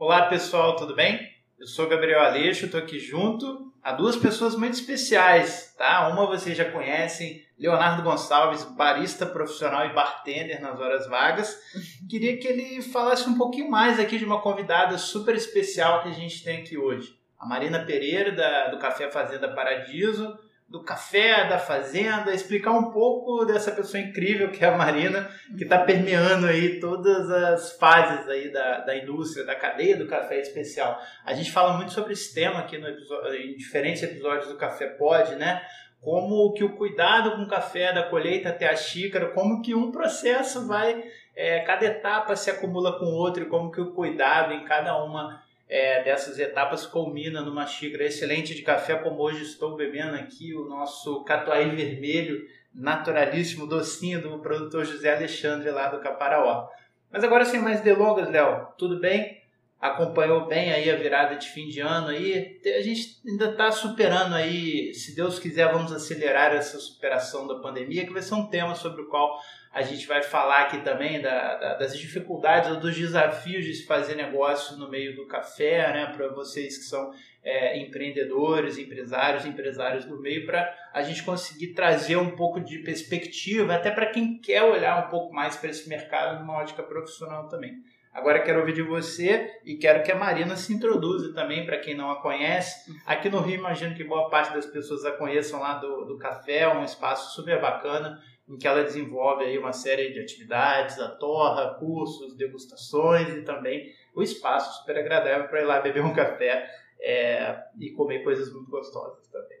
Olá pessoal, tudo bem? Eu sou Gabriel Aleixo, estou aqui junto a duas pessoas muito especiais, tá? Uma vocês já conhecem, Leonardo Gonçalves, barista profissional e bartender nas horas vagas. Queria que ele falasse um pouquinho mais aqui de uma convidada super especial que a gente tem aqui hoje. A Marina Pereira, da, do Café Fazenda Paradiso, do café, da fazenda, explicar um pouco dessa pessoa incrível que é a Marina, que está permeando aí todas as fases aí da, da indústria, da cadeia do café especial. A gente fala muito sobre esse tema aqui no episódio, em diferentes episódios do Café Pode, né? Como que o cuidado com o café, da colheita até a xícara, como que um processo vai, é, cada etapa se acumula com o outro e como que o cuidado em cada uma é, dessas etapas culmina numa xícara excelente de café, como hoje estou bebendo aqui, o nosso catuai vermelho, naturalíssimo, docinho, do produtor José Alexandre lá do Caparaó. Mas agora sem mais delongas, Léo, tudo bem? Acompanhou bem aí a virada de fim de ano aí? A gente ainda está superando aí, se Deus quiser, vamos acelerar essa superação da pandemia, que vai ser um tema sobre o qual a gente vai falar aqui também da, da, das dificuldades ou dos desafios de se fazer negócio no meio do café, né? Para vocês que são é, empreendedores, empresários, empresários do meio, para a gente conseguir trazer um pouco de perspectiva, até para quem quer olhar um pouco mais para esse mercado numa ótica profissional também. Agora quero ouvir de você e quero que a Marina se introduza também para quem não a conhece. Aqui no Rio, imagino que boa parte das pessoas a conheçam lá do, do café, um espaço super bacana em que ela desenvolve aí uma série de atividades, a torra, cursos, degustações e também o espaço super agradável para ir lá beber um café é, e comer coisas muito gostosas também.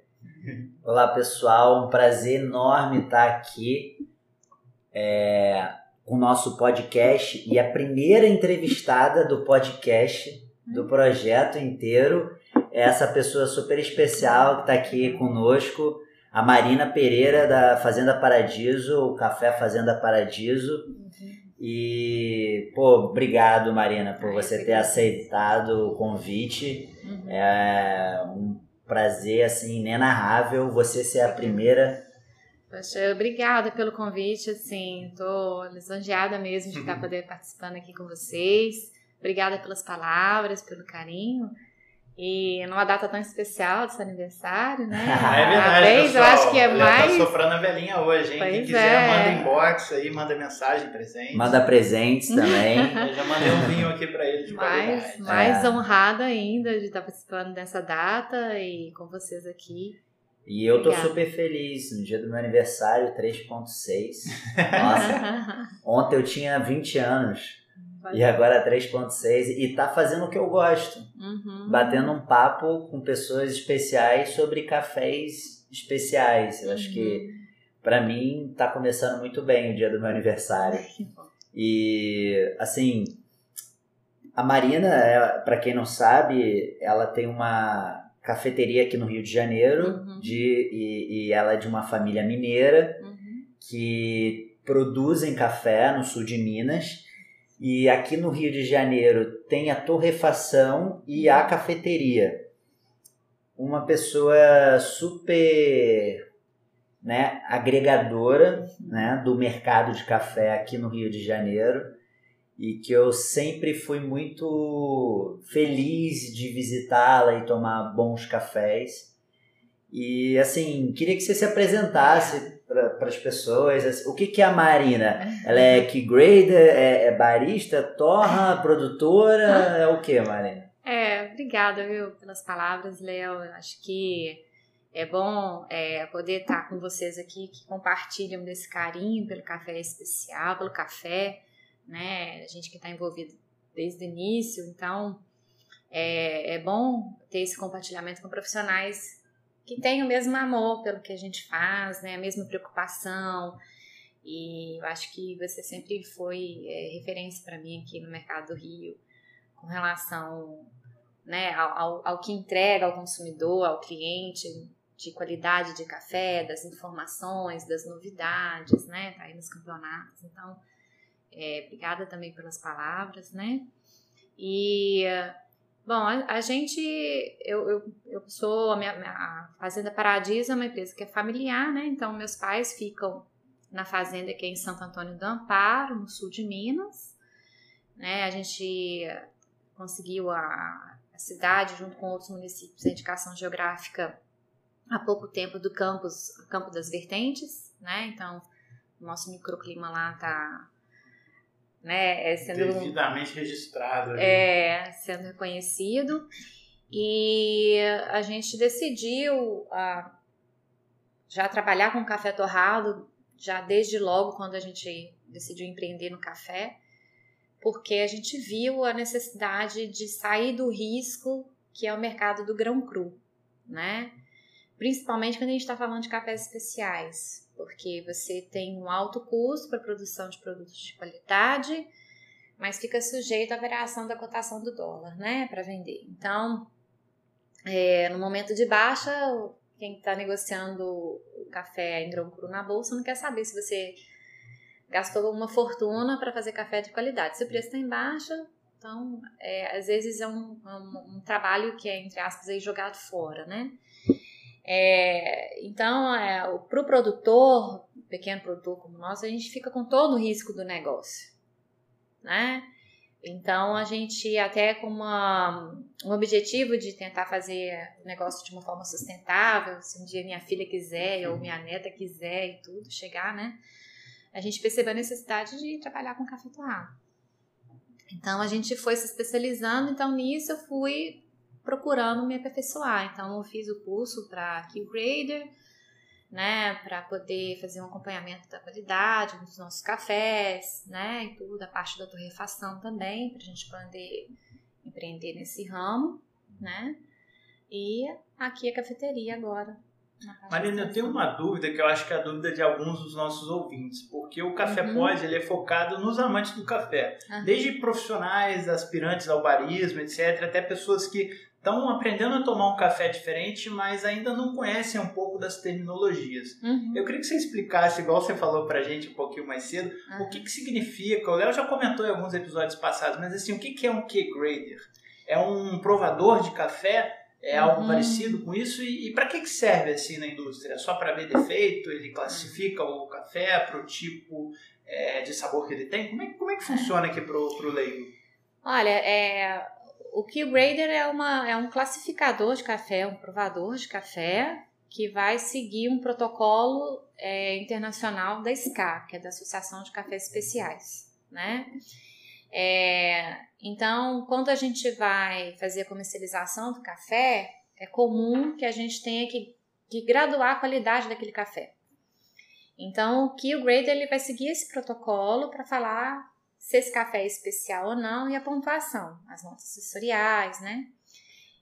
Olá pessoal, um prazer enorme estar aqui é, o nosso podcast e a primeira entrevistada do podcast do projeto inteiro é essa pessoa super especial que está aqui conosco a Marina Pereira da Fazenda Paradiso, o Café Fazenda Paradiso. E, pô, obrigado, Marina, por você ter aceitado o convite. Uhum. É um prazer, assim, inenarrável você ser a primeira. Poxa, obrigada pelo convite, assim, tô lisonjeada mesmo de estar uhum. poder participando aqui com vocês. Obrigada pelas palavras, pelo carinho. E numa data tão especial do seu aniversário, né? é verdade, vez, eu acho que é mais. Tá soprando a velhinha hoje, hein? Pois Quem quiser, é. manda inbox aí, manda mensagem, presente. Manda presentes também. eu já mandei um vinho aqui pra ele de mais, Mais é. honrada ainda de estar participando dessa data e com vocês aqui. E eu tô Obrigada. super feliz. No dia do meu aniversário, 3.6. Nossa, ontem eu tinha 20 anos. E agora 3.6 e tá fazendo o que eu gosto. Uhum. Batendo um papo com pessoas especiais sobre cafés especiais. Eu uhum. acho que uhum. para mim tá começando muito bem o dia do meu aniversário. E assim, a Marina, para quem não sabe, ela tem uma cafeteria aqui no Rio de Janeiro uhum. de, e, e, ela é de uma família mineira uhum. que produzem café no sul de Minas e aqui no Rio de Janeiro tem a torrefação e a cafeteria. Uma pessoa super né, agregadora né, do mercado de café aqui no Rio de Janeiro e que eu sempre fui muito feliz de visitá-la e tomar bons cafés. E assim, queria que você se apresentasse para as pessoas. O que, que é a Marina? Ela é key grader, é, é barista, torra, produtora? É o que, Marina? É, obrigada, viu, pelas palavras, Léo. Acho que é bom é, poder estar com vocês aqui que compartilham desse carinho pelo café especial, pelo café, né? A gente que está envolvido desde o início, então é, é bom ter esse compartilhamento com profissionais que tem o mesmo amor pelo que a gente faz, né? A mesma preocupação. E eu acho que você sempre foi é, referência para mim aqui no mercado do Rio com relação né, ao, ao, que entrega ao consumidor, ao cliente, de qualidade de café, das informações, das novidades, né? Tá aí nos campeonatos. Então, é, obrigada também pelas palavras, né? E Bom, a, a gente, eu, eu, eu sou, a, minha, a Fazenda Paradiso é uma empresa que é familiar, né? Então, meus pais ficam na fazenda que é em Santo Antônio do Amparo, no sul de Minas. Né? A gente conseguiu a, a cidade, junto com outros municípios, a indicação geográfica há pouco tempo do campus, Campo das Vertentes, né? Então, nosso microclima lá está né, é sendo devidamente registrado, ali. é sendo reconhecido e a gente decidiu uh, já trabalhar com café torrado já desde logo quando a gente decidiu empreender no café, porque a gente viu a necessidade de sair do risco que é o mercado do grão cru, né? Principalmente quando a gente está falando de cafés especiais, porque você tem um alto custo para produção de produtos de qualidade, mas fica sujeito à variação da cotação do dólar, né, para vender. Então, é, no momento de baixa, quem está negociando o café em grão cru na bolsa não quer saber se você gastou uma fortuna para fazer café de qualidade. Se o preço está em baixa, então, é, às vezes é um, um, um, trabalho que é, entre aspas, aí, jogado fora, né? É, então, é, para o produtor, pequeno produtor como nós, a gente fica com todo o risco do negócio, né? Então, a gente até com uma, um objetivo de tentar fazer o negócio de uma forma sustentável, se um dia minha filha quiser ou minha neta quiser e tudo, chegar, né? A gente percebeu a necessidade de trabalhar com café torrado. Então, a gente foi se especializando, então nisso eu fui procurando me aperfeiçoar. Então, eu fiz o curso para Q-Grader, né, para poder fazer um acompanhamento da qualidade dos nossos cafés, né, e tudo, a parte da torrefação também, para a gente poder empreender nesse ramo, né, e aqui a cafeteria agora. Marina, eu tenho uma dúvida que eu acho que é a dúvida de alguns dos nossos ouvintes, porque o Café uhum. Pós ele é focado nos amantes do café, uhum. desde profissionais, aspirantes ao barismo, etc., até pessoas que estão aprendendo a tomar um café diferente, mas ainda não conhecem um pouco das terminologias. Uhum. Eu queria que você explicasse, igual você falou pra gente um pouquinho mais cedo, uhum. o que, que significa. O Léo já comentou em alguns episódios passados, mas assim, o que, que é um key grader? É um provador de café? É algo uhum. parecido com isso? E, e para que, que serve assim na indústria? É só para ver defeito? Ele classifica o café para o tipo é, de sabor que ele tem? Como é, como é que funciona aqui para o leigo? Olha, é, o Q-Grader é, uma, é um classificador de café, um provador de café, que vai seguir um protocolo é, internacional da SCA, que é da Associação de Cafés Especiais, né? É, então, quando a gente vai fazer a comercialização do café, é comum que a gente tenha que, que graduar a qualidade daquele café. Então, o Q-Grader ele vai seguir esse protocolo para falar se esse café é especial ou não e a pontuação, as notas sensoriais, né?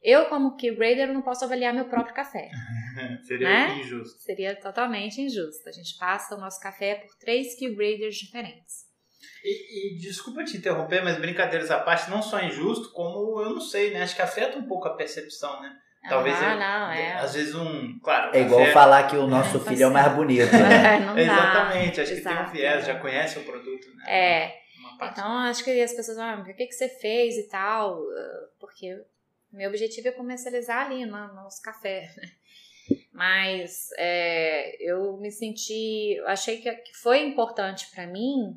Eu, como key grader, não posso avaliar meu próprio café. Seria né? injusto. Seria totalmente injusto. A gente passa o nosso café por três key graders diferentes. E, e, desculpa te interromper, mas brincadeiras à parte, não só injusto, como eu não sei, né? Acho que afeta um pouco a percepção, né? Talvez ah, não, é. às vezes um, claro, é igual falar que o nosso filho é o mais bonito, né? não Exatamente, acho Exato. que tem um viés, já conhece o produto, né? É. Então, acho que as pessoas vão, ah, o que, que você fez e tal, porque meu objetivo é comercializar ali no nosso café, né? Mas é, eu me senti, achei que, foi importante para mim,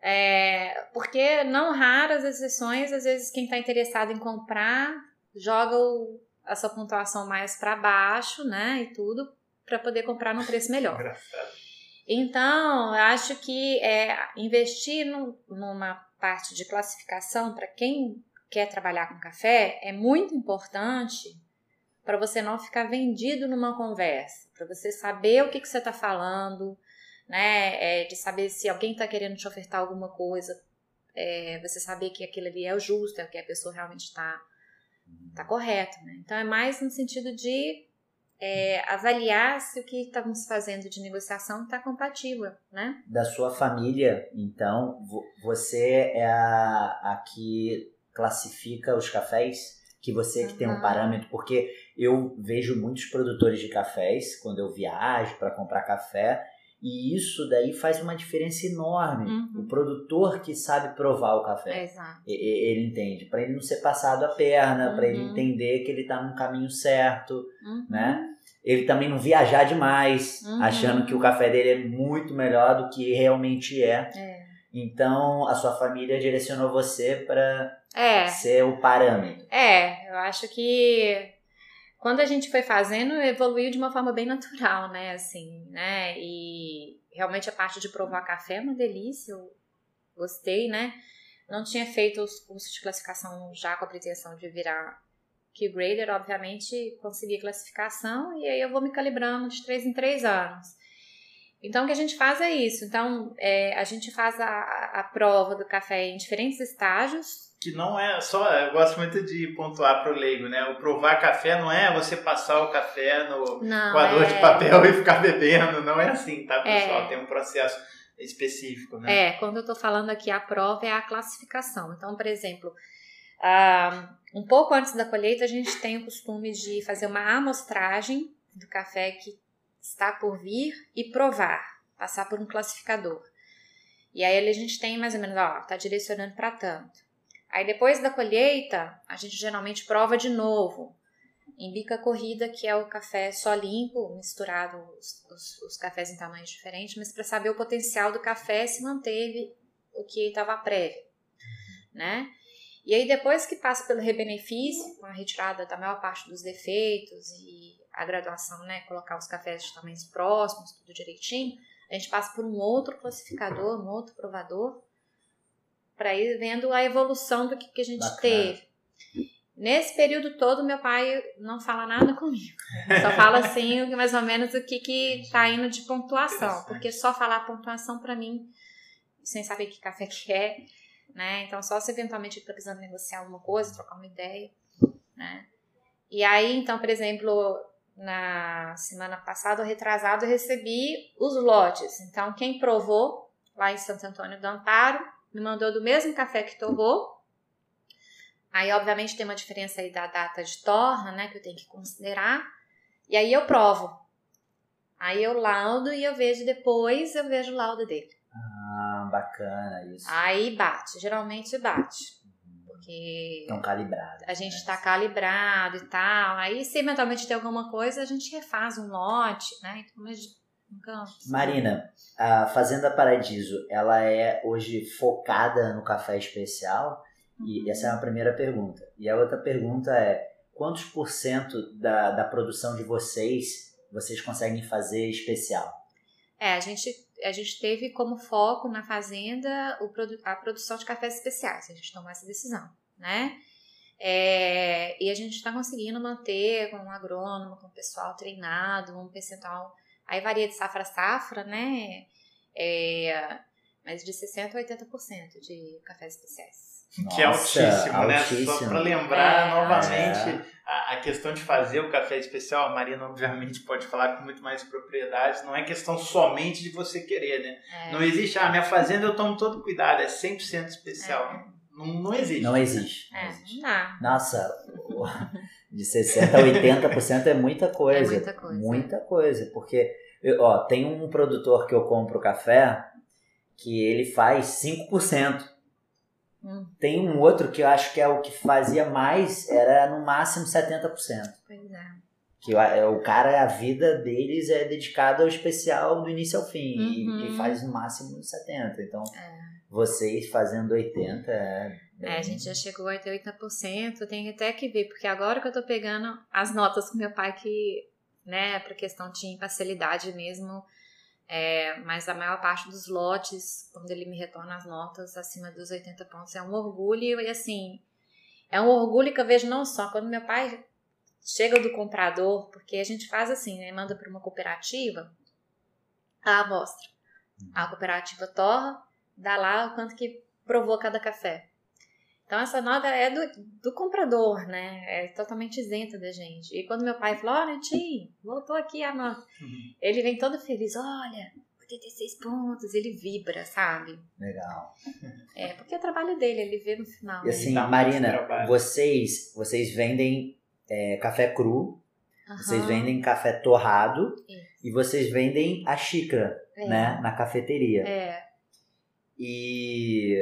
é, porque não raras exceções, às vezes quem está interessado em comprar joga o, a sua pontuação mais para baixo, né, e tudo, para poder comprar num preço melhor. Engraçado. Então, eu acho que é, investir no, numa parte de classificação para quem quer trabalhar com café é muito importante para você não ficar vendido numa conversa, para você saber o que, que você está falando, né? É, de saber se alguém está querendo te ofertar alguma coisa, é, você saber que aquilo ali é o justo, é o que a pessoa realmente está tá correto, né? Então é mais no sentido de é, avaliar se o que estamos fazendo de negociação está compatível, né? Da sua família, então, você é a, a que classifica os cafés? Que você que uhum. tem um parâmetro? Porque eu vejo muitos produtores de cafés quando eu viajo para comprar café e isso daí faz uma diferença enorme. Uhum. O produtor que sabe provar o café, Exato. ele entende. Para ele não ser passado a perna, uhum. para ele entender que ele está no caminho certo, uhum. né? Ele também não viajar demais, uhum. achando que o café dele é muito melhor do que realmente é. é. Então a sua família direcionou você para é. ser o parâmetro. É, eu acho que quando a gente foi fazendo, evoluiu de uma forma bem natural, né? Assim, né? E realmente a parte de provar café é uma delícia, eu gostei, né? Não tinha feito os cursos de classificação já com a pretensão de virar Key Grader, obviamente consegui classificação e aí eu vou me calibrando de três em três anos. Então, o que a gente faz é isso. Então, é, a gente faz a, a prova do café em diferentes estágios. Que não é só, eu gosto muito de pontuar para o leigo, né? O provar café não é você passar o café no não, coador é... de papel e ficar bebendo. Não é assim, tá, pessoal? É... Tem um processo específico, né? É, quando eu estou falando aqui, a prova é a classificação. Então, por exemplo, uh, um pouco antes da colheita, a gente tem o costume de fazer uma amostragem do café que está por vir e provar, passar por um classificador. E aí a gente tem mais ou menos, ó, tá direcionando para tanto. Aí depois da colheita, a gente geralmente prova de novo. Em bica corrida, que é o café só limpo, misturado os, os, os cafés em tamanhos diferentes, mas para saber o potencial do café se manteve o que estava prévio, né? E aí depois que passa pelo rebenefício, com a retirada da maior parte dos defeitos e a graduação, né, colocar os cafés de tamanhos próximos, tudo direitinho, a gente passa por um outro classificador, um outro provador, para ir vendo a evolução do que, que a gente Bacana. teve. Nesse período todo, meu pai não fala nada comigo. Só fala assim, mais ou menos, o que que tá indo de pontuação. Porque só falar pontuação, para mim, sem saber que café que é, né? Então, só se eventualmente ele tá precisando negociar alguma coisa, trocar uma ideia, né? E aí, então, por exemplo, na semana passada, retrasado, eu recebi os lotes. Então, quem provou lá em Santo Antônio do Amparo me mandou do mesmo café que torrou. Aí, obviamente, tem uma diferença aí da data de torra, né, que eu tenho que considerar. E aí eu provo. Aí eu laudo e eu vejo depois, eu vejo o laudo dele. Bacana isso. Aí bate, geralmente bate porque. Estão calibrados. A gente está né? calibrado e tal. Aí, se eventualmente tem alguma coisa, a gente refaz um lote, né? Então, mas nunca. Marina, a Fazenda Paradiso, ela é hoje focada no café especial? E uhum. essa é a primeira pergunta. E a outra pergunta é: quantos por cento da, da produção de vocês vocês conseguem fazer especial? É, a gente a gente teve como foco na fazenda a produção de cafés especiais. A gente tomou essa decisão, né? É, e a gente está conseguindo manter com um agrônomo, com um pessoal treinado, um percentual. Aí varia de safra a safra, né? É, mas de 60% a 80% de cafés especiais. Nossa, que é altíssimo, né? Altíssimo. Só para lembrar é, novamente é. a, a, questão de fazer o café especial, a Marina obviamente pode falar com muito mais propriedade, não é questão somente de você querer, né? É. Não existe, ah, minha fazenda eu tomo todo cuidado, é 100% especial. É. Não, não existe. Não existe. Não existe. Não. Nossa, de 60% a 80% é muita coisa. É muita coisa. Muita coisa, porque ó, tem um produtor que eu compro café que ele faz 5%. Hum. Tem um outro que eu acho que é o que fazia mais, era no máximo 70%. Pois é. Que o, é, o cara, a vida deles é dedicada ao especial do início ao fim. Uhum. E, e, faz no máximo 70%. Então, é. vocês fazendo 80% é. Bem... É, a gente já chegou a 80%. Tem até que ver, porque agora que eu tô pegando as notas com meu pai, que, né, pra questão de imparcialidade mesmo é, mas a maior parte dos lotes, quando ele me retorna as notas acima dos 80 pontos, é um orgulho e assim, é um orgulho que eu vejo não só quando meu pai chega do comprador, porque a gente faz assim, né, manda para uma cooperativa a amostra. A cooperativa torra, dá lá o quanto que provou cada café. Então essa nota é do, do comprador, né? É totalmente isenta da gente. E quando meu pai falou, olha, tio, voltou aqui a nota. Uhum. Ele vem todo feliz, olha, 86 pontos, ele vibra, sabe? Legal. É, porque é o trabalho dele, ele vê no final. E assim, Marina, vocês, vocês vendem é, café cru, uhum. vocês vendem café torrado Isso. e vocês vendem a xícara, é. né? Na cafeteria. É. E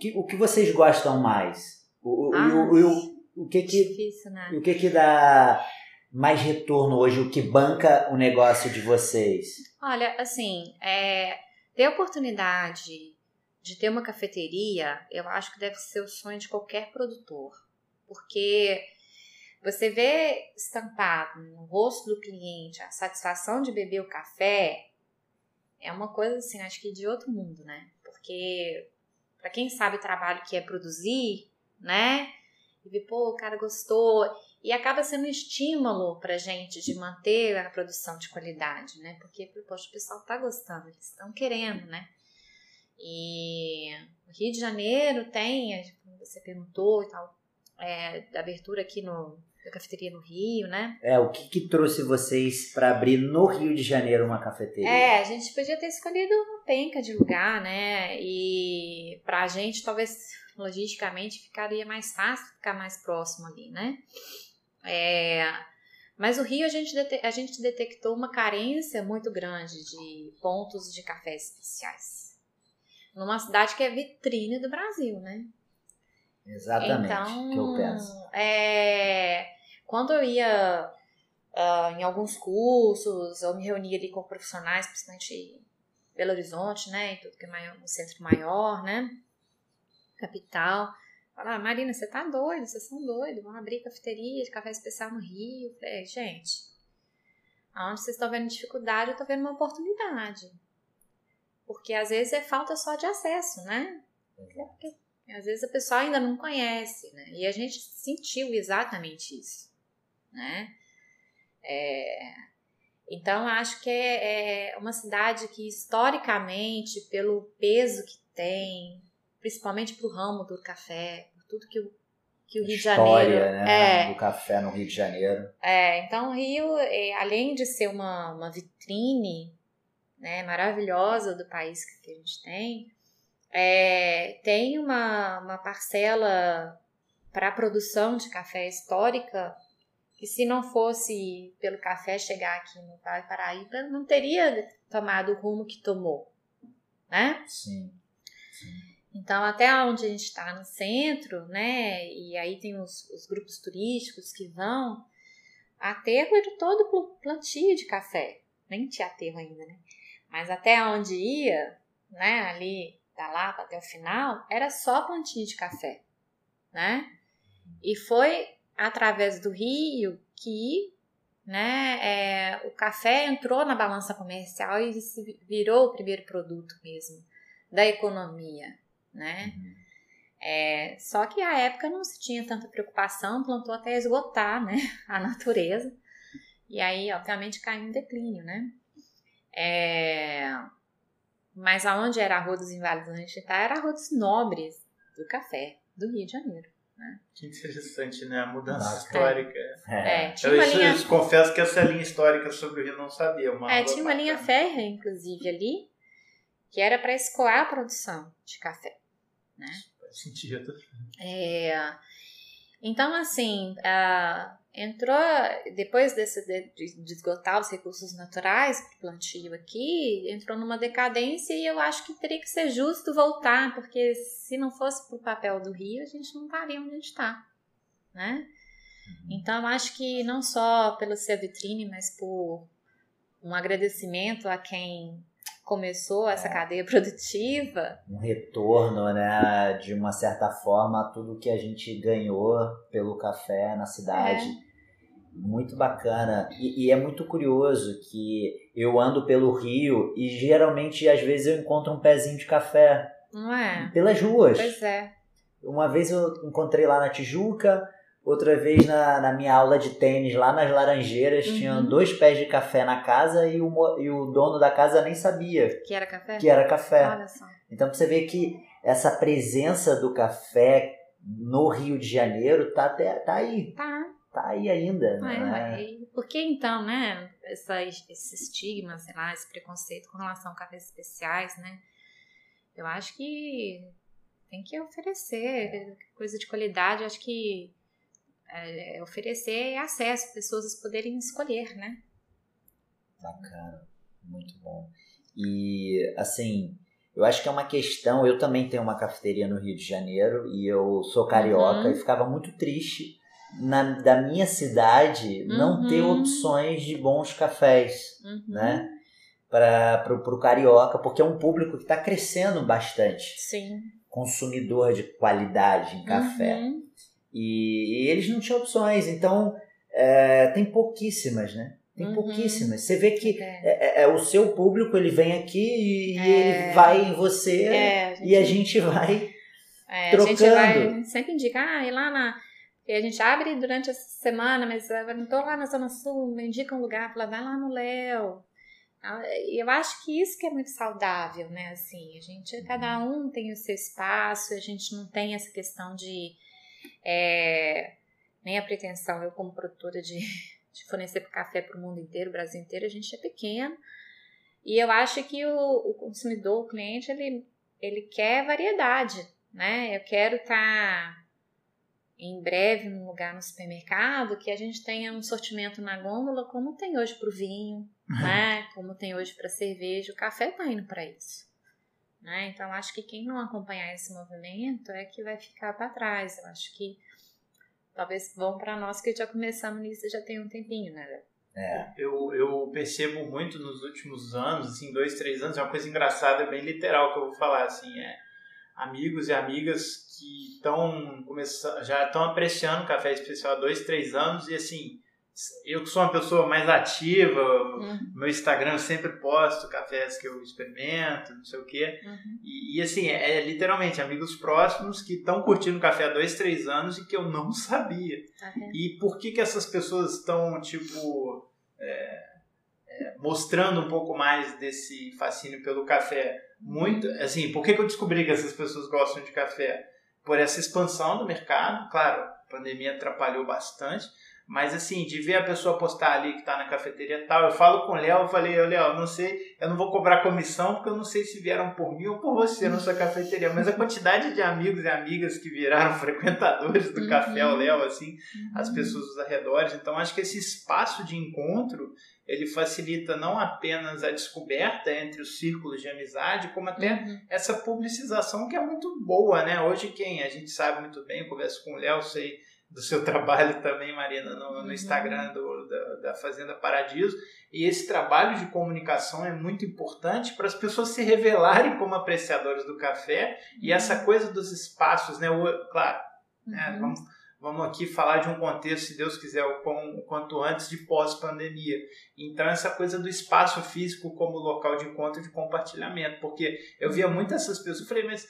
que, o que vocês gostam mais? O, ah, o, o, o, que que, difícil, né? o que que dá mais retorno hoje, o que banca o negócio de vocês? Olha, assim, é, ter a oportunidade de ter uma cafeteria, eu acho que deve ser o sonho de qualquer produtor. Porque você vê estampado no rosto do cliente a satisfação de beber o café, é uma coisa assim, acho que de outro mundo, né? Porque para quem sabe o trabalho que é produzir, né? E ver, pô, o cara gostou. E acaba sendo um estímulo pra gente de manter a produção de qualidade, né? Porque, poxa, o pessoal tá gostando, eles estão querendo, né? E o Rio de Janeiro tem, você perguntou e tal, é, da abertura aqui no, da cafeteria no Rio, né? É, o que, que trouxe vocês para abrir no Rio de Janeiro uma cafeteria? É, a gente podia ter escolhido penca de lugar, né? E pra gente, talvez logisticamente, ficaria mais fácil ficar mais próximo ali, né? É, mas o Rio a gente, a gente detectou uma carência muito grande de pontos de cafés especiais. Numa cidade que é vitrine do Brasil, né? Exatamente, então, que eu penso. É, quando eu ia uh, em alguns cursos, eu me reunia ali com profissionais, principalmente Belo Horizonte, né, em tudo que é maior, um centro maior, né, capital. Falar, ah, Marina, você tá doida, vocês são doidos, vão abrir cafeteria de café especial no Rio. Falei, gente, aonde vocês estão vendo dificuldade, eu tô vendo uma oportunidade. Porque às vezes é falta só de acesso, né? Porque às vezes a pessoa ainda não conhece, né? E a gente sentiu exatamente isso, né? É, então, acho que é, é, uma cidade que, historicamente, pelo peso que tem, principalmente para o ramo do café, por tudo que o, que o Rio História, de Janeiro. Né, é, do café no Rio de Janeiro. É, então, o Rio, é, além de ser uma, uma vitrine né, maravilhosa do país que a gente tem, é, tem uma, uma parcela para a produção de café histórica que se não fosse pelo café chegar aqui no Paraíba, não teria tomado o rumo que tomou, né? Sim. sim. Então, até onde a gente está no centro, né? E aí tem os, os grupos turísticos que vão, aterro era todo plantio de café. Nem tinha aterro ainda, né? Mas até onde ia, né? Ali da Lapa até o final, era só plantio de café, né? E foi através do rio que né, é, o café entrou na balança comercial e se virou o primeiro produto mesmo da economia, né? Uhum. É, só que a época não se tinha tanta preocupação, plantou até esgotar, né, a natureza. E aí, obviamente, caiu em declínio, né? É, mas aonde era a Rua dos a gente era a Rua dos Nobres do café do Rio de Janeiro. Que interessante, né? A mudança Nossa, histórica. É. é. Tinha eu, isso, linha... confesso que essa linha histórica sobre o Rio não sabia. Uma é, tinha uma linha férrea, inclusive, ali, que era para escoar a produção de café. Né? Faz sentido. É, então, assim, uh, entrou, depois desse, de, de, esgotar os recursos naturais, plantio aqui, entrou numa decadência e eu acho que teria que ser justo voltar, porque se não fosse pro papel do Rio, a gente não estaria onde a gente está, né? Uhum. Então, eu acho que não só pelo ser vitrine, mas por um agradecimento a quem começou essa é. cadeia produtiva. Um retorno, né, de uma certa forma, a tudo que a gente ganhou pelo café na cidade. É. Muito bacana. E, e, é muito curioso que eu ando pelo Rio e geralmente, às vezes, eu encontro um pezinho de café. Não é? Pelas ruas. Pois é. Uma vez eu encontrei lá na Tijuca, Outra vez na, na minha aula de tênis lá nas Laranjeiras, uhum. tinham dois pés de café na casa e o, e o dono da casa nem sabia. Que era café? Que era café. Olha só. Então você vê que essa presença do café no Rio de Janeiro tá, até, tá aí. Tá. Tá aí ainda. É, né? Por que então, né? Essa, esse estigma, sei lá, esse preconceito com relação a cafés especiais, né? Eu acho que tem que oferecer coisa de qualidade. Acho que é, oferecer acesso, pessoas poderem escolher, né? Bacana, muito bom. E assim, eu acho que é uma questão. Eu também tenho uma cafeteria no Rio de Janeiro e eu sou carioca uhum. e ficava muito triste na, da minha cidade uhum. não ter opções de bons cafés, uhum. né? para o carioca, porque é um público que está crescendo bastante. Sim. Consumidor de qualidade em café. Uhum. E, e, eles não tinham opções, então é, tem pouquíssimas, né? Tem uhum. pouquíssimas. Você vê que é. É, é. o seu público, ele vem aqui e é. ele vai em você é, a gente... e a gente vai trocando. A gente vai sempre indica, ah, e lá na... E a gente abre durante a semana, mas eu não tô lá na Zona Sul, me indica um lugar, fala, vai lá no Léo. Eu acho que isso que é muito saudável, né? Assim, a gente, cada um tem o seu espaço, a gente não tem essa questão de é, nem a pretensão, eu como produtora de, de fornecer café para o mundo inteiro, o Brasil inteiro, a gente é pequeno. E eu acho que o, o consumidor, o cliente, ele, ele quer variedade, né? Eu quero estar tá em breve num lugar no supermercado que a gente tenha um sortimento na gôndola como tem hoje para o vinho, né? Como tem hoje para cerveja. O café está indo para isso. Né? Então, acho que quem não acompanhar esse movimento é que vai ficar para trás. Eu acho que talvez bom para nós que já começamos nisso já tem um tempinho, né? É. Eu, eu percebo muito nos últimos anos, assim, dois, três anos, é uma coisa engraçada, bem literal que eu vou falar, assim, é amigos e amigas que estão começando, já estão apreciando o café especial há dois, três anos e assim, eu sou uma pessoa mais ativa, uhum. meu Instagram eu sempre posto cafés que eu experimento, não sei o quê. Uhum. E, e, assim, é, é, literalmente amigos próximos que estão curtindo café há dois, três anos e que eu não sabia. Uhum. E por que que essas pessoas estão, tipo, é, é, mostrando um pouco mais desse fascínio pelo café? Muito, assim, por que que eu descobri que essas pessoas gostam de café? Por essa expansão do mercado, claro, a pandemia atrapalhou bastante, mas assim, de ver a pessoa postar ali que tá na cafeteria tal, eu falo com o Léo, eu falei, Léo, não sei, eu não vou cobrar comissão porque eu não sei se vieram por mim ou por você na sua cafeteria, mas a quantidade de amigos e amigas que viraram frequentadores do uhum. café o Léo, assim, uhum. as pessoas dos arredores, então acho que esse espaço de encontro, ele facilita não apenas a descoberta entre os círculos de amizade, como até uhum. essa publicização que é muito boa, né? Hoje quem a gente sabe muito bem, converso com o Léo, sei do seu trabalho também, Marina, no, no uhum. Instagram do, da, da, Fazenda Paradiso. E esse trabalho de comunicação é muito importante para as pessoas se revelarem como apreciadores do café e uhum. essa coisa dos espaços, né? O, claro, né? uhum. vamos, vamos aqui falar de um contexto, se Deus quiser, o, o quanto antes de pós-pandemia. Então, essa coisa do espaço físico como local de encontro e de compartilhamento, porque eu via muitas essas pessoas, eu falei, mas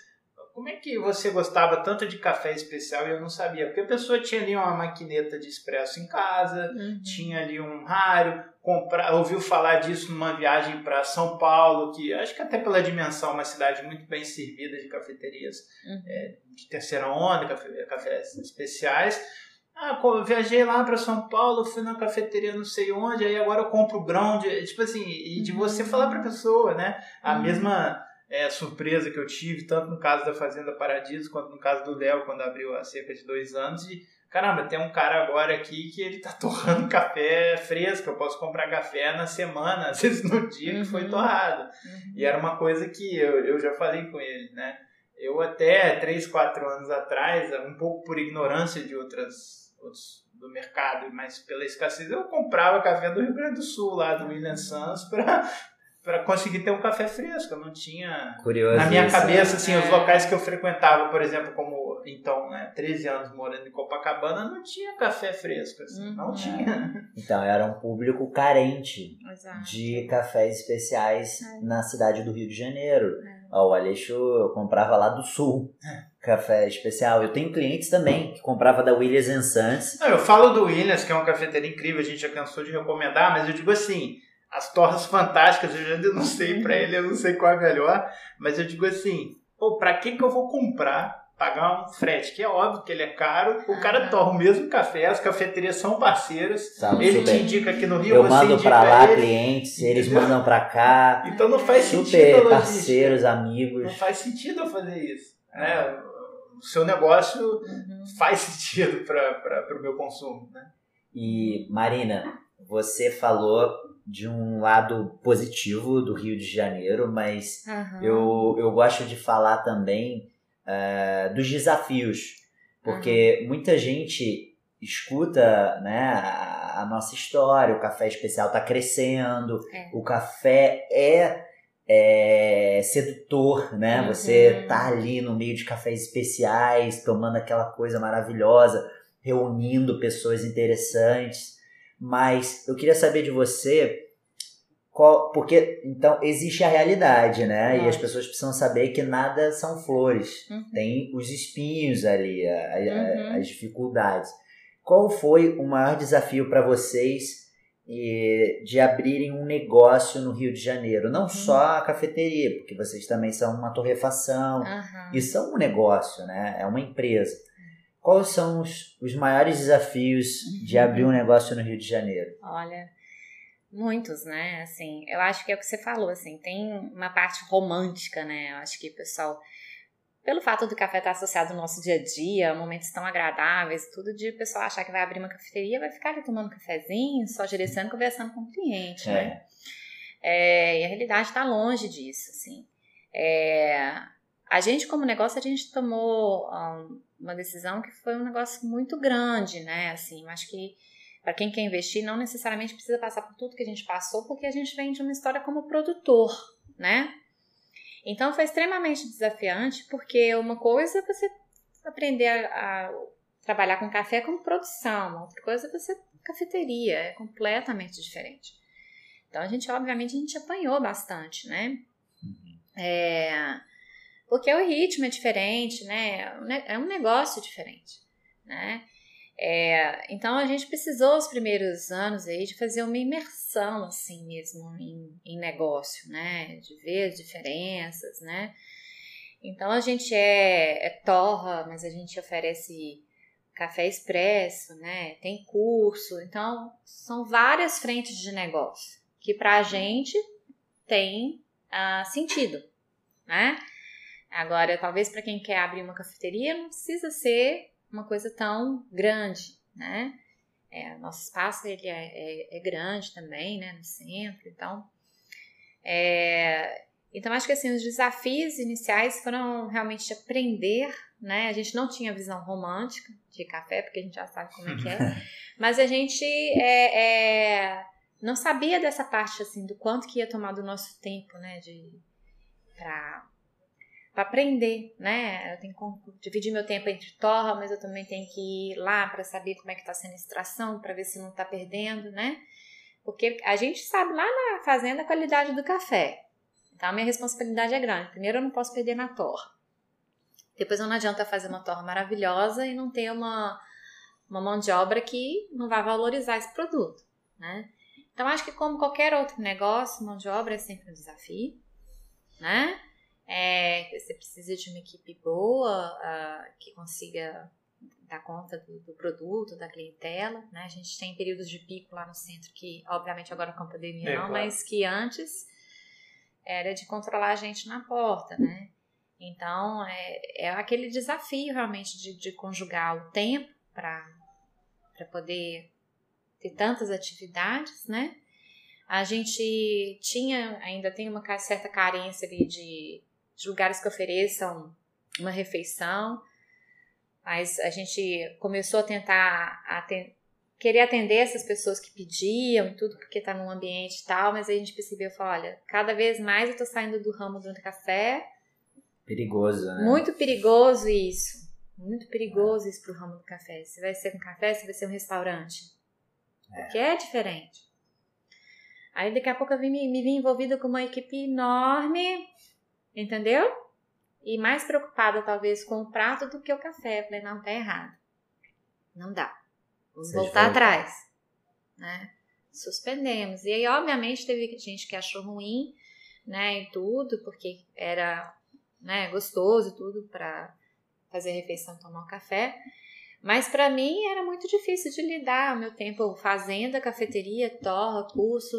como é que você gostava tanto de café especial e eu não sabia? Porque a pessoa tinha ali uma maquineta de expresso em casa, uhum. tinha ali um rário, comprar, ouviu falar disso numa viagem para São Paulo, que acho que até pela dimensão, uma cidade muito bem servida de cafeterias uhum. é, de terceira onda, café, cafés especiais. Ah, eu viajei lá para São Paulo, fui na cafeteria não sei onde, aí agora eu compro grão de, tipo assim, e de você falar para a pessoa, né? A uhum. mesma é, surpresa que eu tive, tanto no caso da Fazenda Paradiso, quanto no caso do Léo, quando abriu há cerca de dois anos. E, caramba, tem um cara agora aqui que ele tá torrando café fresco. Eu posso comprar café na semana, às vezes no dia que foi uhum. torrado. Uhum. E era uma coisa que eu, eu já falei com ele, né? Eu até 3, 4 anos atrás, um pouco por ignorância de outras, outros do mercado, mas pela escassez, eu comprava café do Rio Grande do Sul, lá do William Santos, para para conseguir ter um café fresco. Eu não tinha. Curioso. Na minha cabeça, assim, é. os locais que eu frequentava, por exemplo, como então, né, 13 anos morando em Copacabana, não tinha café fresco, assim, uhum. não tinha. Então, era um público carente Exato. de cafés especiais é. na cidade do Rio de Janeiro. É. o Aleixo eu comprava lá do sul. É. Café especial. Eu tenho clientes também que comprava da Williams Sons. Não, eu falo do Williams, que é uma cafeteria incrível, a gente já cansou de recomendar, mas eu digo assim, as torres fantásticas, eu não sei para ele, eu não sei qual é melhor, mas eu digo assim, pô, para que que eu vou comprar, pagar um frete, que é óbvio que ele é caro, o cara torra o mesmo café, as cafeterias são parceiras, Sabe, ele super. te indica aqui no Rio, eu mando para lá ele, clientes, eles mandam para cá, então não faz super sentido parceiros, amigos, não faz sentido eu fazer isso, né? O seu negócio uhum. faz sentido para o meu consumo, né? E Marina, você falou de um lado positivo do Rio de Janeiro, mas uhum. eu, eu gosto de falar também uh, dos desafios, porque uhum. muita gente escuta né, a, a nossa história, o café especial está crescendo, é. o café é, é sedutor, né? Uhum. Você tá ali no meio de cafés especiais, tomando aquela coisa maravilhosa, reunindo pessoas interessantes. Mas eu queria saber de você qual, porque, então, existe a realidade, né? E as pessoas precisam saber que nada são flores. Uhum. Tem os espinhos ali, a, a, uhum. as dificuldades. Qual foi o maior desafio para vocês de abrirem um negócio no Rio de Janeiro? Não uhum. só a cafeteria, porque vocês também são uma torrefação. E são um negócio, né? É uma empresa. Quais são os, os maiores desafios de uhum. abrir um negócio no Rio de Janeiro? Olha, Muitos, né? Assim, eu acho que é o que você falou, assim, tem uma parte romântica, né? Eu acho que o pessoal, pelo fato do café estar associado ao nosso dia a dia, momentos tão agradáveis, tudo de o pessoal achar que vai abrir uma cafeteria, vai ficar ali tomando cafezinho, só direcionando, conversando com o cliente, né? é. né? É, e a realidade está longe disso, assim. É, a gente, como negócio, a gente tomou um, uma decisão que foi um negócio muito grande, né? Assim, acho que para quem quer investir, não necessariamente precisa passar por tudo que a gente passou, porque a gente vem de uma história como produtor, né? Então foi extremamente desafiante, porque uma coisa é você aprender a, a trabalhar com café como produção, outra coisa é você cafeteria, é completamente diferente. Então a gente, obviamente, a gente apanhou bastante, né? Uhum. É, porque o ritmo é diferente, né? É um negócio diferente, né? É, então a gente precisou os primeiros anos aí de fazer uma imersão assim mesmo em, em negócio, né? De ver as diferenças, né? Então a gente é, é torra, mas a gente oferece café expresso, né? Tem curso, então são várias frentes de negócio que para a gente tem uh, sentido, né? Agora, talvez para quem quer abrir uma cafeteria não precisa ser uma coisa tão grande, né? É, nosso espaço ele é, é, é, grande também, né, no centro, então é, então acho que assim os desafios iniciais foram realmente aprender, né? A gente não tinha visão romântica de café porque a gente já sabe como é que é, mas a gente é, é, não sabia dessa parte assim do quanto que ia tomar do nosso tempo, né, de para para aprender, né? Eu tenho que dividir meu tempo entre torra, mas eu também tenho que ir lá para saber como é que está sendo a extração, para ver se não está perdendo, né? Porque a gente sabe lá na fazenda a qualidade do café. Então a minha responsabilidade é grande. Primeiro eu não posso perder na torra. Depois não adianta fazer uma torra maravilhosa e não ter uma, uma mão de obra que não vai valorizar esse produto, né? Então acho que como qualquer outro negócio, mão de obra é sempre um desafio, né? É, você precisa de uma equipe boa uh, que consiga dar conta do, do, produto, da clientela. Né? A gente tem períodos de pico lá no centro que, obviamente, agora com a pandemia é, não, claro. mas que antes era de controlar a gente na porta, né? Então, é, é aquele desafio realmente de, de conjugar o tempo para poder ter tantas atividades, né? A gente tinha, ainda tem uma certa carência ali de de lugares que ofereçam uma refeição, mas a gente começou a tentar aten querer atender essas pessoas que pediam e tudo, porque está num ambiente e tal, mas a gente percebeu, falou, olha, cada vez mais eu estou saindo do ramo do café. Perigoso, né? Muito perigoso isso. Muito perigoso isso pro ramo do café. Se vai ser um café, se vai ser um restaurante. É. Porque é diferente. Aí daqui a pouco eu vim, me, me vi envolvida com uma equipe enorme Entendeu? E mais preocupada talvez com o prato do que o café. Eu falei, não, tá errado. Não dá. Vamos voltar atrás. Né? Suspendemos. E aí, obviamente, teve gente que achou ruim, né, e tudo, porque era, né, gostoso tudo para fazer refeição, tomar um café. Mas para mim era muito difícil de lidar. O meu tempo fazenda, cafeteria, torra, curso,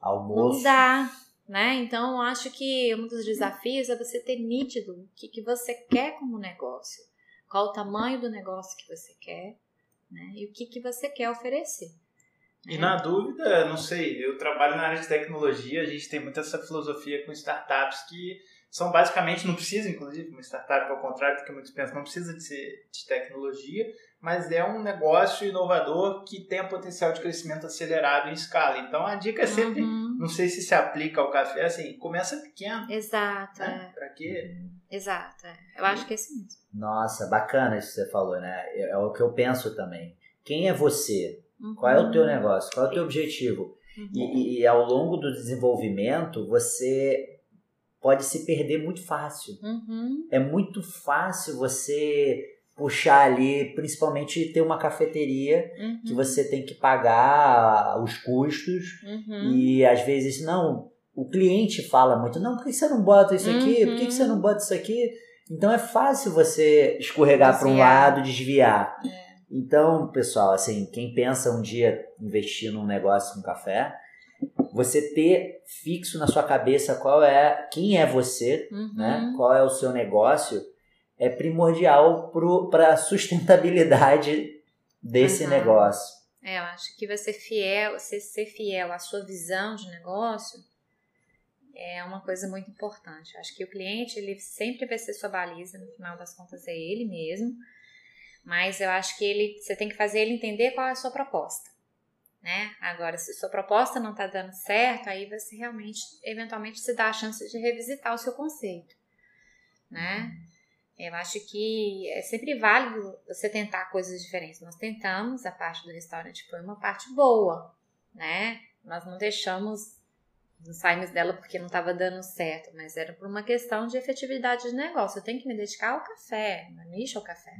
almoço. Não dá né? Então, acho que um dos desafios é você ter nítido o que, que você quer como negócio, qual o tamanho do negócio que você quer, né? E o que, que você quer oferecer. E na dúvida, não sei, eu trabalho na área de tecnologia, a gente tem muita essa filosofia com startups que são basicamente, não precisa inclusive uma startup, ao contrário do que muitos pensam, não precisa de ser de tecnologia, mas é um negócio inovador que tem potencial de crescimento acelerado em escala. Então a dica é sempre, uhum. não sei se se aplica ao café, assim, começa pequeno. Exato. Né? É. Para quê? Uhum. Exato. É. Eu acho que é isso mesmo. Nossa, bacana isso que você falou, né? É, é o que eu penso também. Quem é você? Uhum. Qual é o teu negócio? Qual é o teu objetivo? Uhum. E, e, ao longo do desenvolvimento, você pode se perder muito fácil. Uhum. É muito fácil você puxar ali, principalmente ter uma cafeteria uhum. que você tem que pagar os custos uhum. e às vezes não. O cliente fala muito, não, por que você não bota isso aqui? Por que você não uhum. bota isso aqui? Então é fácil você escorregar para um lado, desviar. É. Então, pessoal, assim, quem pensa um dia investir num negócio com café, você ter fixo na sua cabeça qual é, quem é você, uhum. né? Qual é o seu negócio, é primordial para a sustentabilidade desse uhum. negócio. É, eu acho que você fiel, você ser fiel à sua visão de negócio é uma coisa muito importante. Eu acho que o cliente ele sempre vai ser sua baliza, no final das contas é ele mesmo. Mas eu acho que ele, você tem que fazer ele entender qual é a sua proposta. Né? Agora, se sua proposta não está dando certo, aí você realmente, eventualmente, se dá a chance de revisitar o seu conceito. Né? Eu acho que é sempre válido você tentar coisas diferentes. Nós tentamos, a parte do restaurante foi uma parte boa, né? Nós não deixamos, não saímos dela porque não estava dando certo, mas era por uma questão de efetividade de negócio. Eu tenho que me dedicar ao café, no nicho ao café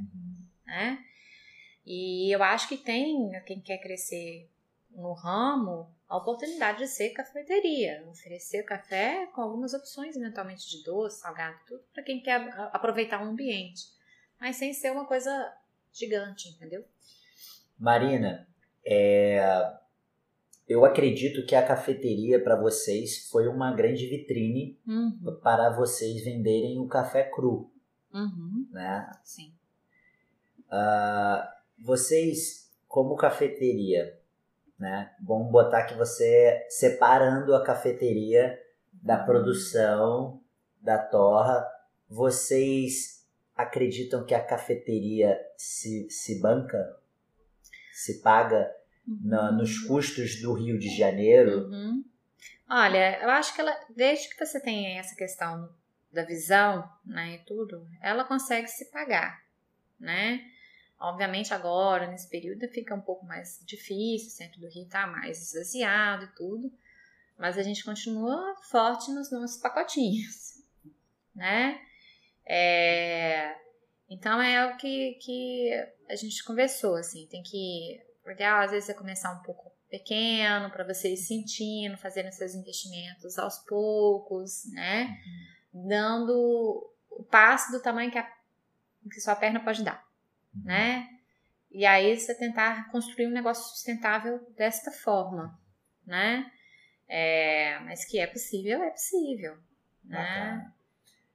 né? E eu acho que tem quem quer crescer no ramo a oportunidade de ser cafeteria, oferecer café com algumas opções eventualmente de doce, salgado, tudo para quem quer aproveitar o ambiente, mas sem ser uma coisa gigante, entendeu? Marina, é, eu acredito que a cafeteria para vocês foi uma grande vitrine uhum. para vocês venderem o café cru, uhum. né? Sim. Uh, vocês, como cafeteria, né? Vamos botar que você separando a cafeteria da produção da torra, vocês acreditam que a cafeteria se, se banca, se paga na, nos custos do Rio de Janeiro? Uhum. Olha, eu acho que ela, desde que você tem essa questão da visão, né, e tudo, ela consegue se pagar, né? Obviamente agora, nesse período, fica um pouco mais difícil, o centro do Rio está mais esvaziado e tudo, mas a gente continua forte nos nossos pacotinhos, né? É, então é o que, que a gente conversou, assim, tem que, o ideal às vezes é começar um pouco pequeno, para você ir sentindo, fazendo seus investimentos aos poucos, né? Uhum. Dando o passo do tamanho que, a, que sua perna pode dar né? E aí você tentar construir um negócio sustentável desta forma, né? É, mas que é possível, é possível, né?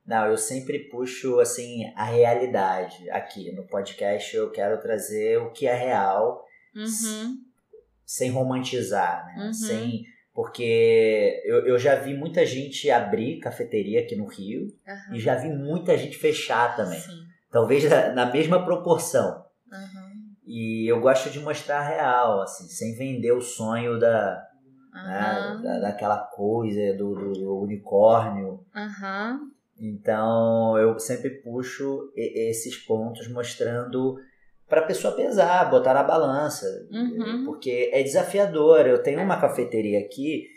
Não, eu sempre puxo assim a realidade aqui no podcast. Eu quero trazer o que é real, uhum. sem romantizar, né? Uhum. Sem porque eu, eu já vi muita gente abrir cafeteria aqui no Rio uhum. e já vi muita gente fechar também. Sim. Talvez na mesma proporção. Uhum. E eu gosto de mostrar real, assim, sem vender o sonho da, uhum. né, da daquela coisa do, do unicórnio. Uhum. Então eu sempre puxo esses pontos mostrando para a pessoa pesar, botar na balança, uhum. porque é desafiador. Eu tenho uma cafeteria aqui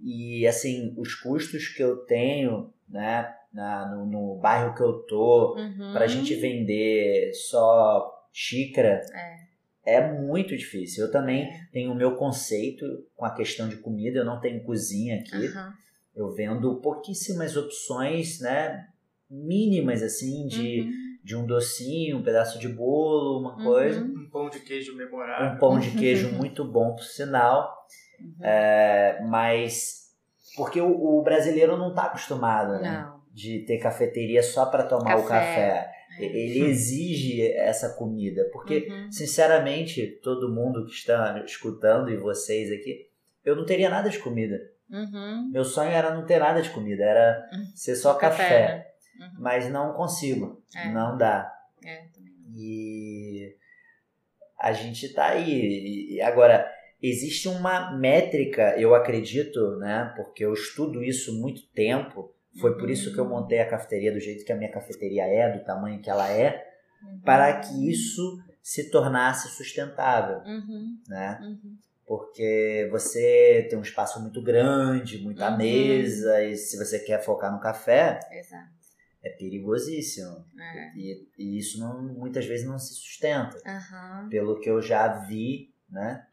e assim os custos que eu tenho, né, na, no, no bairro que eu tô, uhum. pra gente vender só xícara, é, é muito difícil. Eu também é. tenho o meu conceito com a questão de comida, eu não tenho cozinha aqui. Uhum. Eu vendo pouquíssimas opções, né? Mínimas, assim, de, uhum. de um docinho, um pedaço de bolo, uma Uhum. coisa. Um pão de queijo memorável. Um pão de queijo muito bom, por sinal. Uhum. É, mas porque o, o brasileiro não está acostumado, né? Não. De ter cafeteria só para tomar Café. o café. É. Ele exige essa comida, porque Uhum. sinceramente, todo mundo que está escutando e vocês aqui, eu não teria nada de comida. Uhum. Meu sonho era não ter nada de comida, era Uhum. ser só café, Café, né? Uhum. mas não consigo, É. não dá. É. E a gente tá aí. E agora, existe uma métrica, eu acredito, né? Porque eu estudo isso muito tempo. Foi por isso que eu montei a cafeteria do jeito que a minha cafeteria é, do tamanho que ela é, uhum. para que isso se tornasse sustentável, uhum. né? Uhum. Porque você tem um espaço muito grande, muita uhum. mesa, e se você quer focar no café, Exato. é perigosíssimo. É. E, e, isso não, muitas vezes não se sustenta. Pelo que eu já vi, né?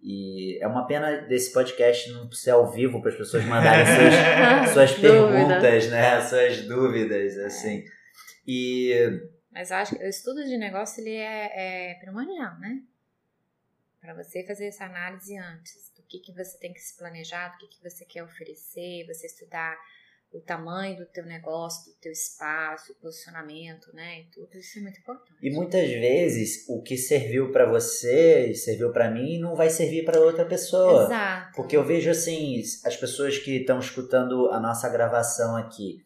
E é uma pena desse podcast não ser ao vivo para as pessoas mandarem suas, suas perguntas, né? Suas dúvidas, assim. E... Mas acho que o estudo de negócio ele é, é primordial, né? Para você fazer essa análise antes do que, que você tem que se planejar, do que, que você quer oferecer, você estudar o tamanho do teu negócio, do teu espaço, o posicionamento, né? E tudo isso é muito importante. E muitas vezes o que serviu para você e serviu para mim não vai servir para outra pessoa. Exato. Porque eu vejo assim, as pessoas que estão escutando a nossa gravação aqui,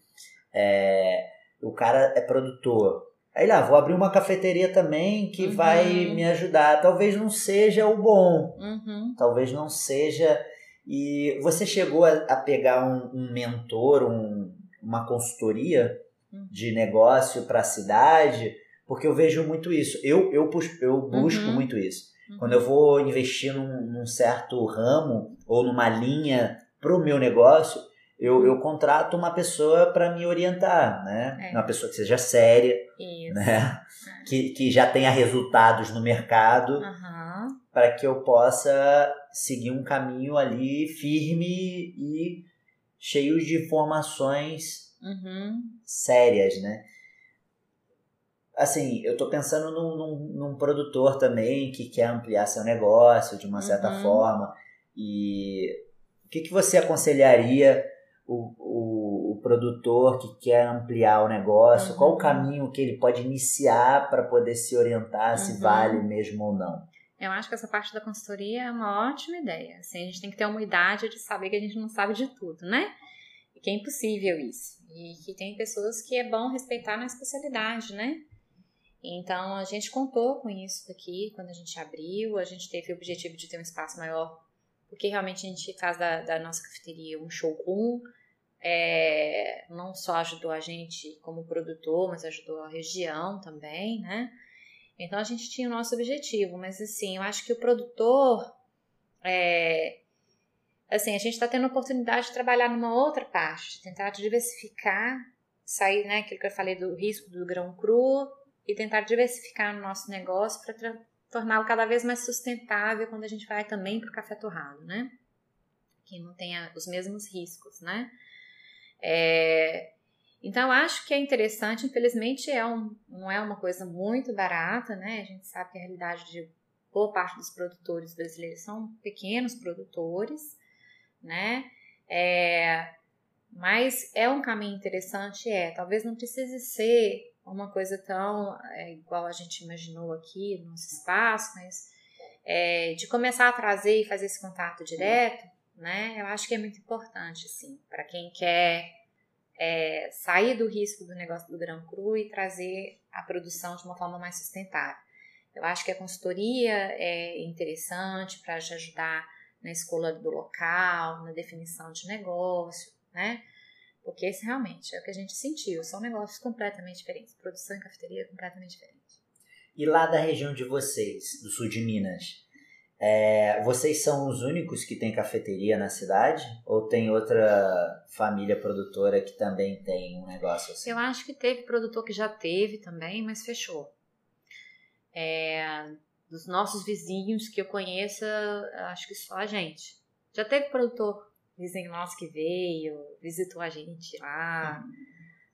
é, o cara é produtor. Aí lá, vou abrir uma cafeteria também que uhum. vai me ajudar. Talvez não seja o bom. Uhum. Talvez não seja e você chegou a, a pegar um, um mentor, um, uma consultoria uhum. de negócio para a cidade? Porque eu vejo muito isso. Eu, eu, eu busco uhum. muito isso. Uhum. Quando eu vou investir num, num, certo ramo ou numa linha para o meu negócio, eu, eu contrato uma pessoa para me orientar, né? É. Uma pessoa que seja séria, isso. né? É. Que, que já tenha resultados no mercado, para que eu possa seguir um caminho ali firme e cheio de informações uhum. sérias, né? Assim, eu tô pensando num, num, num, produtor também que quer ampliar seu negócio de uma certa uhum. forma. E o que, que você aconselharia o, o, o produtor que quer ampliar o negócio? Uhum. Qual o caminho que ele pode iniciar para poder se orientar se uhum. vale mesmo ou não? Eu acho que essa parte da consultoria é uma ótima ideia. Assim, a gente tem que ter uma idade de saber que a gente não sabe de tudo, né? E que é impossível isso. E que tem pessoas que é bom respeitar na especialidade, né? Então a gente contou com isso daqui quando a gente abriu. A gente teve o objetivo de ter um espaço maior, porque realmente a gente faz da, da nossa cafeteria um showroom. É, não só ajudou a gente como produtor, mas ajudou a região também, né? Então a gente tinha o nosso objetivo, mas assim, eu acho que o produtor. É, assim, a gente está tendo a oportunidade de trabalhar numa outra parte, tentar diversificar, sair, né, aquilo que eu falei do risco do grão cru e tentar diversificar no nosso negócio para torná-lo cada vez mais sustentável quando a gente vai também para o café torrado, né? Que não tenha os mesmos riscos, né? É, então, acho que é interessante, infelizmente é um, não é uma coisa muito barata, né? A gente sabe que a realidade de boa parte dos produtores brasileiros são pequenos produtores, né? É, mas é um caminho interessante, é. Talvez não precise ser uma coisa tão é, igual a gente imaginou aqui no nosso espaço, mas é, de começar a trazer e fazer esse contato direto, né? Eu acho que é muito importante, assim, para quem quer é, sair do risco do negócio do grão cru e trazer a produção de uma forma mais sustentável. Eu acho que a consultoria é interessante para te ajudar na escolha do local, na definição de negócio, né? Porque esse realmente é o que a gente sentiu, são negócios completamente diferentes. Produção e cafeteria completamente diferente. E lá da região de vocês, do sul de Minas, é, vocês são os únicos que têm cafeteria na cidade? Ou tem outra família produtora que também tem um negócio assim? Eu acho que teve produtor que já teve também, mas fechou. É, dos nossos vizinhos que eu conheço, acho que só a gente. Já teve produtor vizinho nosso que veio, visitou a gente lá, uhum.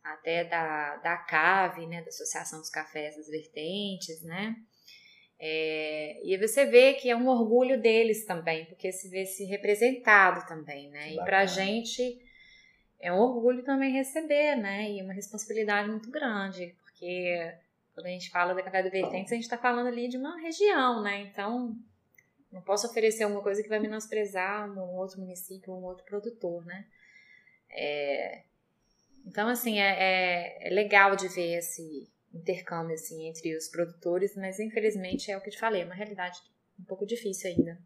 até da, da CAVE, né, da Associação dos Cafés das Vertentes, né? É, e você vê que é um orgulho deles também, porque se vê se representado também, né? Que e para a gente é um orgulho também receber, né? E uma responsabilidade muito grande, porque quando a gente fala da Café do Vertentes, a gente está falando ali de uma região, né? Então, não posso oferecer uma coisa que vai menosprezar um outro município, um outro produtor, né? É, então, assim, é, é, é legal de ver esse, intercâmbio assim entre os produtores, mas infelizmente é o que eu te falei, é uma realidade um pouco difícil ainda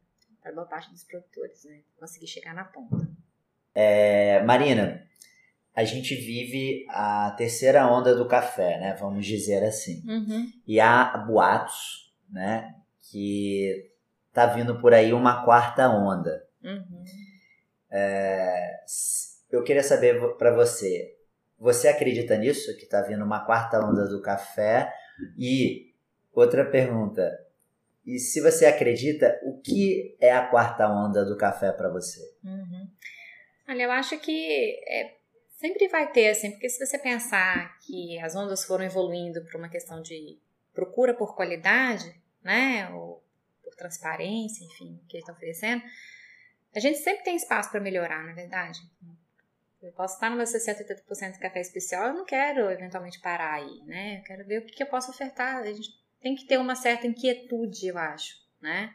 para boa parte dos produtores, né? Conseguir chegar na ponta. É, Marina, a gente vive a terceira onda do café, né? Vamos dizer assim. Uhum. E há boatos, né? Que tá vindo por aí uma quarta onda. Uhum. É, eu queria saber para você, você acredita nisso, que tá vindo uma quarta onda do café? E outra pergunta, e se você acredita, o que é a quarta onda do café para você? Uhum. Olha, eu acho que é, sempre vai ter, assim, porque se você pensar que as ondas foram evoluindo para uma questão de procura por qualidade, né, ou por transparência, enfim, que eles estão oferecendo, a gente sempre tem espaço para melhorar, na é verdade. Eu posso estar no meu 60, 80% de café especial, eu não quero eventualmente parar aí, né? Eu quero ver o que, eu posso ofertar. A gente tem que ter uma certa inquietude, eu acho, né?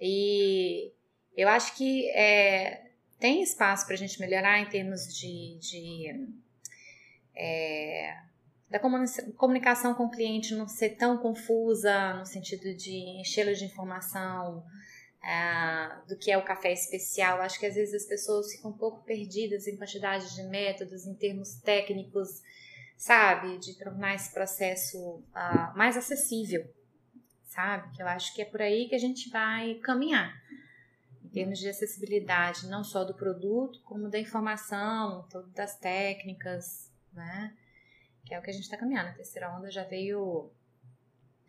E eu acho que é, tem espaço para a gente melhorar em termos de, de é, da comunicação com o cliente não ser tão confusa no sentido de enchê-lo de informação é, do que é o café especial. Acho que às vezes as pessoas ficam um pouco perdidas em quantidade de métodos, em termos técnicos sabe? De tornar esse processo uh, mais acessível, sabe? Que eu acho que é por aí que a gente vai caminhar. Em termos de acessibilidade, não só do produto, como da informação, das técnicas, né? Que é o que a gente está caminhando. A terceira onda já veio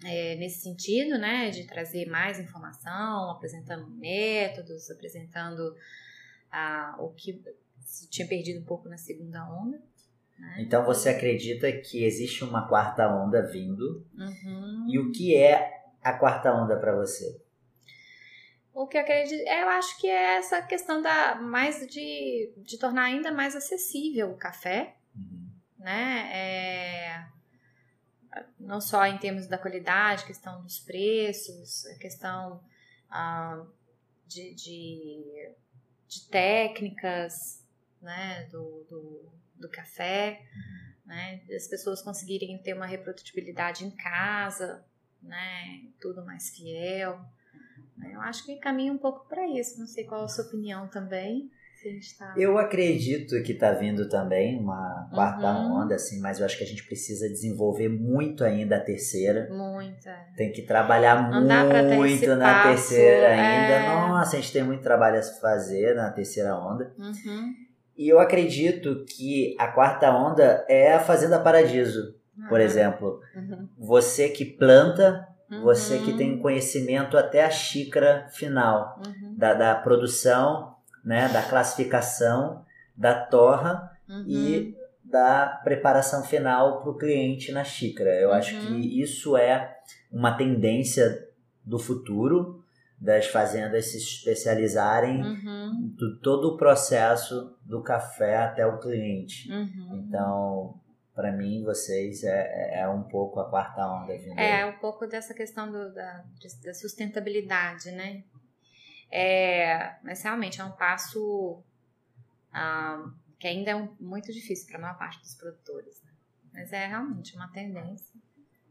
é, nesse sentido, né? De trazer mais informação, apresentando métodos, apresentando uh, o que se tinha perdido um pouco na segunda onda. Né? Então você acredita que existe uma quarta onda vindo? Uhum. E o que é a quarta onda para você? O que eu acredito, eu acho que é essa questão da mais de, de tornar ainda mais acessível o café, uhum. né? É, não só em termos da qualidade, questão dos preços, a questão ah, de, de, de, técnicas, né? Do, do do café, né? As pessoas conseguirem ter uma reprodutibilidade em casa, né? Tudo mais fiel. Eu acho que caminha um pouco para isso. Não sei qual a sua opinião também. Tá... Eu acredito que está vindo também uma quarta uhum. onda, assim, mas eu acho que a gente precisa desenvolver muito ainda a terceira. Muita. Tem que trabalhar Não muito na passo, terceira ainda. É... Nossa, a gente tem muito trabalho a fazer na terceira onda. Uhum. E eu acredito que a quarta onda é a Fazenda Paradiso, uhum. por exemplo. Uhum. Você que planta, uhum. você que tem conhecimento até a xícara final uhum. da, da produção, né, da classificação, da torra e uhum. da preparação final para o cliente na xícara. Eu acho que uhum. isso é uma tendência do futuro das fazendas se especializarem uhum. do todo o processo do café até o cliente. Uhum. Então, para mim, vocês é, é, é um pouco a quarta onda. Vindo é, é um pouco dessa questão do, da, da sustentabilidade, né? É, mas realmente é um passo ah, que ainda é um, muito difícil para a maior parte dos produtores. Né? Mas é realmente uma tendência.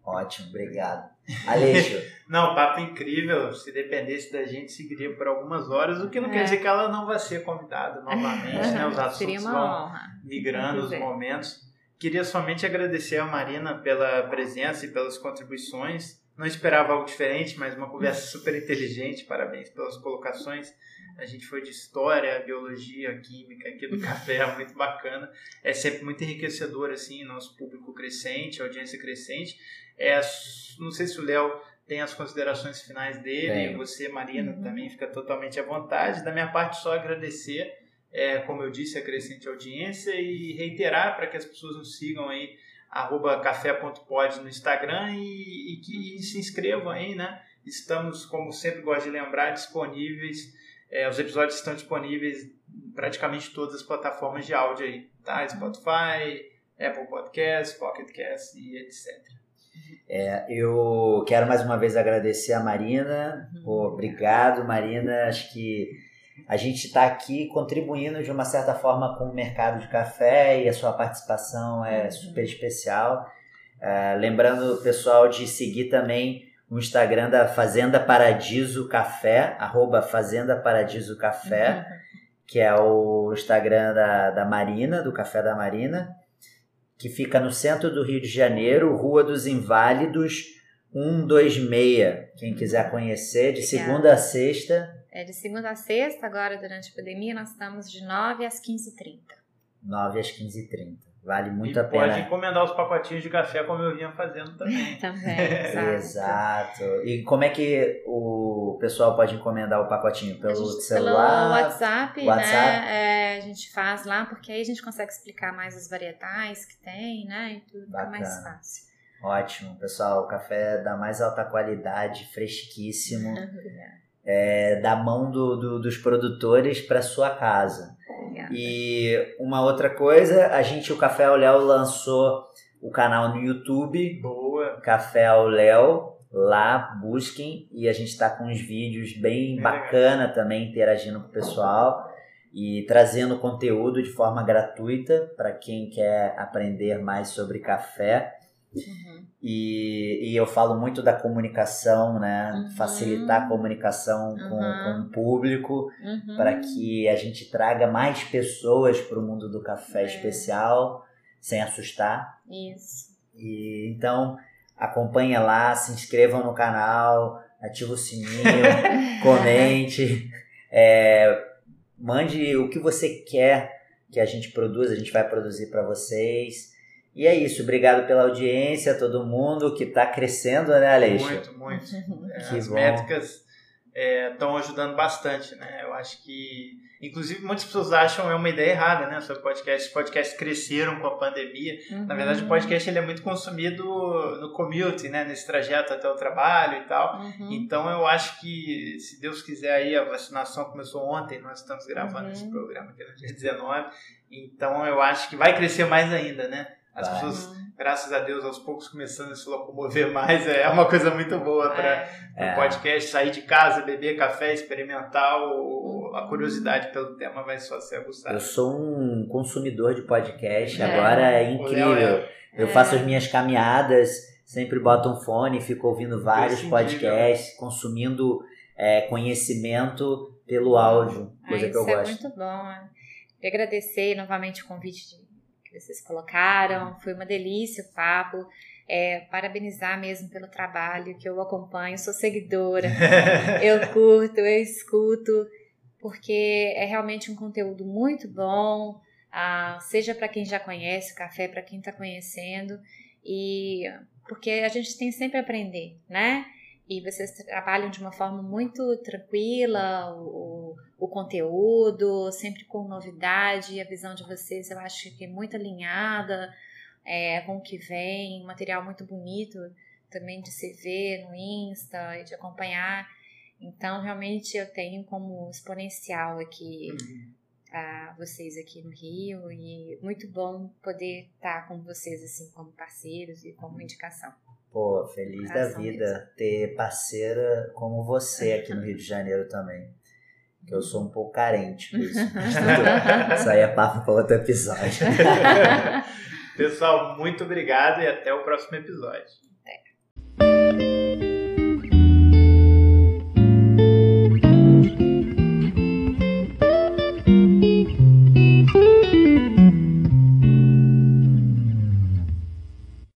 Ótimo, obrigado. Aleixo. não, papo incrível. Se dependesse da gente, seguiria por algumas horas, o que não é. quer dizer que ela não vai ser convidada novamente, né? Os assuntos vão honra. migrando, os momentos. Queria somente agradecer a Marina pela presença e pelas contribuições. Não esperava algo diferente, mas uma conversa super inteligente. Parabéns pelas colocações. A gente foi de história, biologia, química aqui do café, muito bacana. É sempre muito enriquecedor, assim, nosso público crescente, audiência crescente. É, não sei se o Léo tem as considerações finais dele, Bem. você, Marina, uhum. também fica totalmente à vontade. Da minha parte, só agradecer, é, como eu disse, a crescente audiência e reiterar para que as pessoas nos sigam aí, arroba café.pod no Instagram e, e que se inscrevam aí, né? Estamos, como sempre gosto de lembrar, disponíveis, é, os episódios estão disponíveis em praticamente todas as plataformas de áudio aí, tá? Spotify, Apple Podcasts, Pocket Casts e etc. É, eu quero mais uma vez agradecer a Marina. Uhum. Pô, obrigado, Marina. Acho que a gente está aqui contribuindo de uma certa forma com o mercado de café e a sua participação é uhum. super especial. Uh, lembrando o pessoal de seguir também o Instagram da Fazenda Paradiso Café, arroba Fazenda Paradiso Café, uhum. que é o Instagram da, da Marina, do Café da Marina, que fica no centro do Rio de Janeiro, Rua dos Inválidos, 126. Quem quiser conhecer, de Obrigada. segunda a sexta. É de segunda a sexta, agora durante a pandemia, nós estamos de 9 às 15h30. 9 às 15h30. Vale muito e a pena. Pode encomendar os pacotinhos de café como eu vinha fazendo também. também, exato. exato. E como é que o pessoal pode encomendar o pacotinho? Pelo celular? Pelo WhatsApp, WhatsApp, né? É, a gente faz lá, porque aí a gente consegue explicar mais as varietais que tem, né? E tudo Bacana. fica mais fácil. Ótimo, pessoal. O café da mais alta qualidade, fresquíssimo. é, da mão do, do, dos produtores para sua casa. E uma outra coisa, a gente, o Café ao Léo lançou o canal no YouTube. Boa. Café ao Léo. Lá, busquem. E a gente está com uns vídeos bem é bacana também, interagindo com o pessoal. E trazendo conteúdo de forma gratuita para quem quer aprender mais sobre café. Uhum. E, e eu falo muito da comunicação, né? Uhum. Facilitar a comunicação uhum. com, com o público uhum. para que a gente traga mais pessoas para o mundo do café é. especial sem assustar. Isso. E então acompanha lá, se inscrevam no canal, ativa o sininho, comente, é, mande o que você quer que a gente produza, a gente vai produzir para vocês. E é isso, obrigado pela audiência, todo mundo que está crescendo, né, Aleixo? Muito, muito. É, as bom. métricas estão é, ajudando bastante, né? Eu acho que, inclusive, muitas pessoas acham é uma ideia errada, né? Sobre podcast. Os podcasts cresceram com a pandemia. Uhum. Na verdade, o podcast ele é muito consumido no commute, né? Nesse trajeto até o trabalho e tal. Uhum. Então, eu acho que, se Deus quiser aí, a vacinação começou ontem, nós estamos gravando uhum. esse programa aqui no dia 19. Então, eu acho que vai crescer mais ainda, né? As Vai. pessoas, graças a Deus, aos poucos começando a se locomover mais. É uma coisa muito boa para o é. podcast. Sair de casa, beber café, experimentar. O, a curiosidade pelo tema vai só ser aguçada. Eu sou um consumidor de podcast. É. Agora é incrível. É. Eu faço as minhas caminhadas, sempre boto um fone, fico ouvindo vários podcasts, consumindo é, conhecimento pelo áudio, coisa ah, que eu gosto. Isso é muito bom. Queria agradecer novamente o convite de vocês colocaram. Foi uma delícia o papo. É, parabenizar mesmo pelo trabalho que eu acompanho, sou seguidora, eu curto, eu escuto, porque é realmente um conteúdo muito bom, ah, seja para quem já conhece o café, para quem está conhecendo, e porque a gente tem sempre a aprender, né? E vocês trabalham de uma forma muito tranquila o, o conteúdo, sempre com novidade, a visão de vocês eu acho que é muito alinhada é, com o que vem, um material muito bonito também de se ver no Insta e de acompanhar. Então, realmente eu tenho como exponencial aqui uhum. a vocês aqui no Rio e muito bom poder estar com vocês assim como parceiros e como indicação. Pô, feliz da vida mesmo. ter parceira como você aqui no Rio de Janeiro também. Que eu sou um pouco carente por isso. isso aí é papo para outro episódio. Pessoal, muito obrigado e até o próximo episódio.